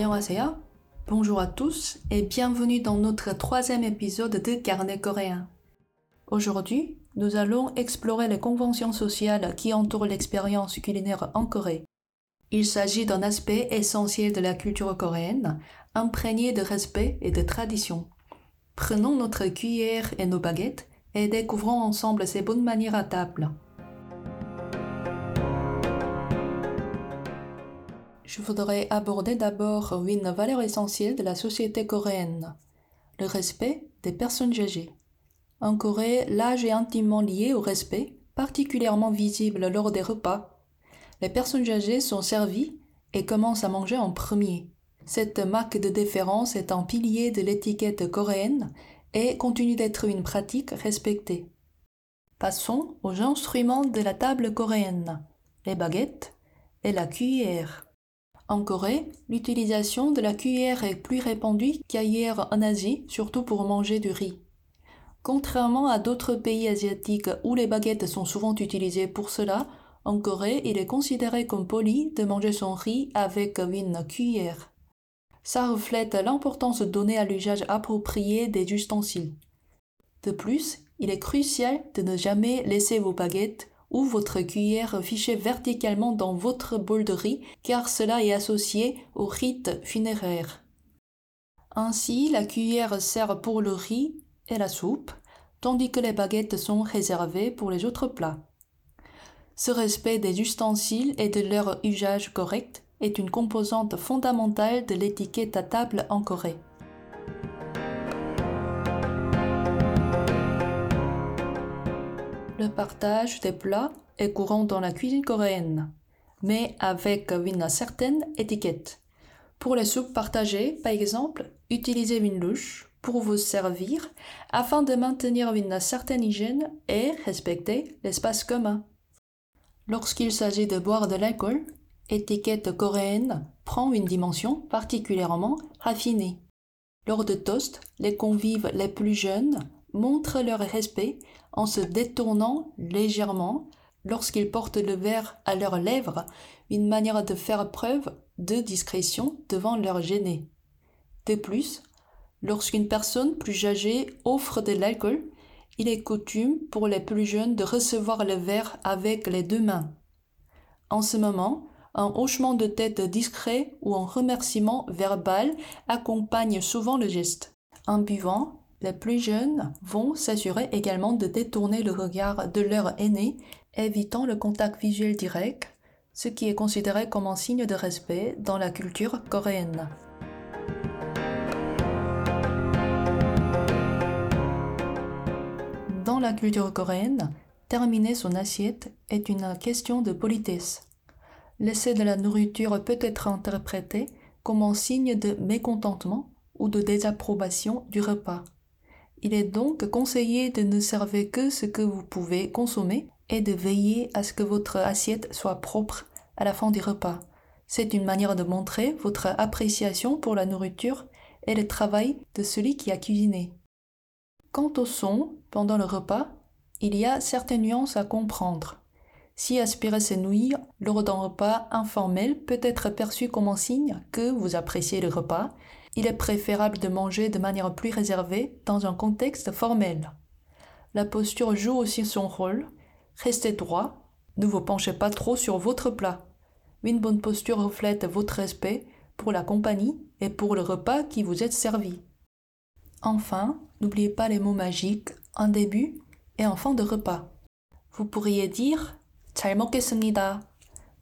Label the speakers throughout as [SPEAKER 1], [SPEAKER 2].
[SPEAKER 1] 안녕하세요. Bonjour à tous et bienvenue dans notre troisième épisode de Carnet coréen. Aujourd'hui, nous allons explorer les conventions sociales qui entourent l'expérience culinaire en Corée. Il s'agit d'un aspect essentiel de la culture coréenne, imprégné de respect et de tradition. Prenons notre cuillère et nos baguettes et découvrons ensemble ces bonnes manières à table. Je voudrais aborder d'abord une valeur essentielle de la société coréenne, le respect des personnes âgées. En Corée, l'âge est intimement lié au respect, particulièrement visible lors des repas. Les personnes âgées sont servies et commencent à manger en premier. Cette marque de déférence est un pilier de l'étiquette coréenne et continue d'être une pratique respectée. Passons aux instruments de la table coréenne, les baguettes et la cuillère. En Corée, l'utilisation de la cuillère est plus répandue qu'ailleurs en Asie, surtout pour manger du riz. Contrairement à d'autres pays asiatiques où les baguettes sont souvent utilisées pour cela, en Corée, il est considéré comme poli de manger son riz avec une cuillère. Ça reflète l'importance donnée à l'usage approprié des ustensiles. De plus, il est crucial de ne jamais laisser vos baguettes ou votre cuillère fichée verticalement dans votre bol de riz car cela est associé au rite funéraire. Ainsi, la cuillère sert pour le riz et la soupe, tandis que les baguettes sont réservées pour les autres plats. Ce respect des ustensiles et de leur usage correct est une composante fondamentale de l'étiquette à table en Corée. Le partage des plats est courant dans la cuisine coréenne, mais avec une certaine étiquette. Pour les soupes partagées, par exemple, utilisez une louche pour vous servir afin de maintenir une certaine hygiène et respecter l'espace commun. Lorsqu'il s'agit de boire de l'alcool, l'étiquette coréenne prend une dimension particulièrement raffinée. Lors de toast, les convives les plus jeunes montrent leur respect en se détournant légèrement lorsqu'ils portent le verre à leurs lèvres, une manière de faire preuve de discrétion devant leur gêné. De plus, lorsqu'une personne plus âgée offre de l'alcool, il est coutume pour les plus jeunes de recevoir le verre avec les deux mains. En ce moment, un hochement de tête discret ou un remerciement verbal accompagne souvent le geste. En buvant, les plus jeunes vont s'assurer également de détourner le regard de leur aîné, évitant le contact visuel direct, ce qui est considéré comme un signe de respect dans la culture coréenne. Dans la culture coréenne, terminer son assiette est une question de politesse. Laisser de la nourriture peut être interprété comme un signe de mécontentement ou de désapprobation du repas. Il est donc conseillé de ne servir que ce que vous pouvez consommer et de veiller à ce que votre assiette soit propre à la fin du repas. C'est une manière de montrer votre appréciation pour la nourriture et le travail de celui qui a cuisiné. Quant au son, pendant le repas, il y a certaines nuances à comprendre. Si aspirer ses nouilles lors d'un repas informel peut être perçu comme un signe que vous appréciez le repas, il est préférable de manger de manière plus réservée dans un contexte formel. La posture joue aussi son rôle. Restez droit, ne vous penchez pas trop sur votre plat. Une bonne posture reflète votre respect pour la compagnie et pour le repas qui vous est servi. Enfin, n'oubliez pas les mots magiques en début et en fin de repas. Vous pourriez dire 잘 먹겠습니다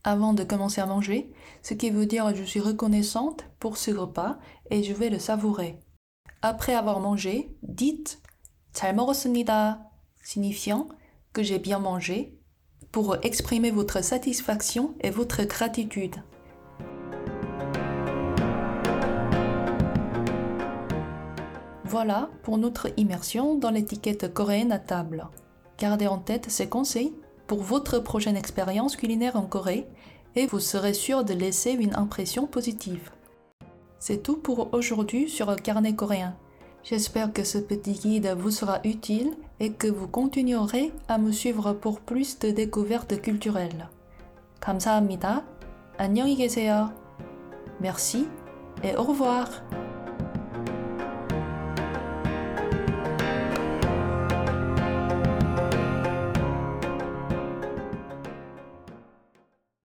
[SPEAKER 1] avant de commencer à manger, ce qui veut dire je suis reconnaissante pour ce repas et je vais le savourer. Après avoir mangé, dites 잘 먹었습니다, signifiant que j'ai bien mangé, pour exprimer votre satisfaction et votre gratitude. Voilà pour notre immersion dans l'étiquette coréenne à table. Gardez en tête ces conseils pour votre prochaine expérience culinaire en Corée et vous serez sûr de laisser une impression positive. C'est tout pour aujourd'hui sur le carnet coréen. J'espère que ce petit guide vous sera utile et que vous continuerez à me suivre pour plus de découvertes culturelles. 감사합니다. 안녕히 계세요. Merci et au revoir.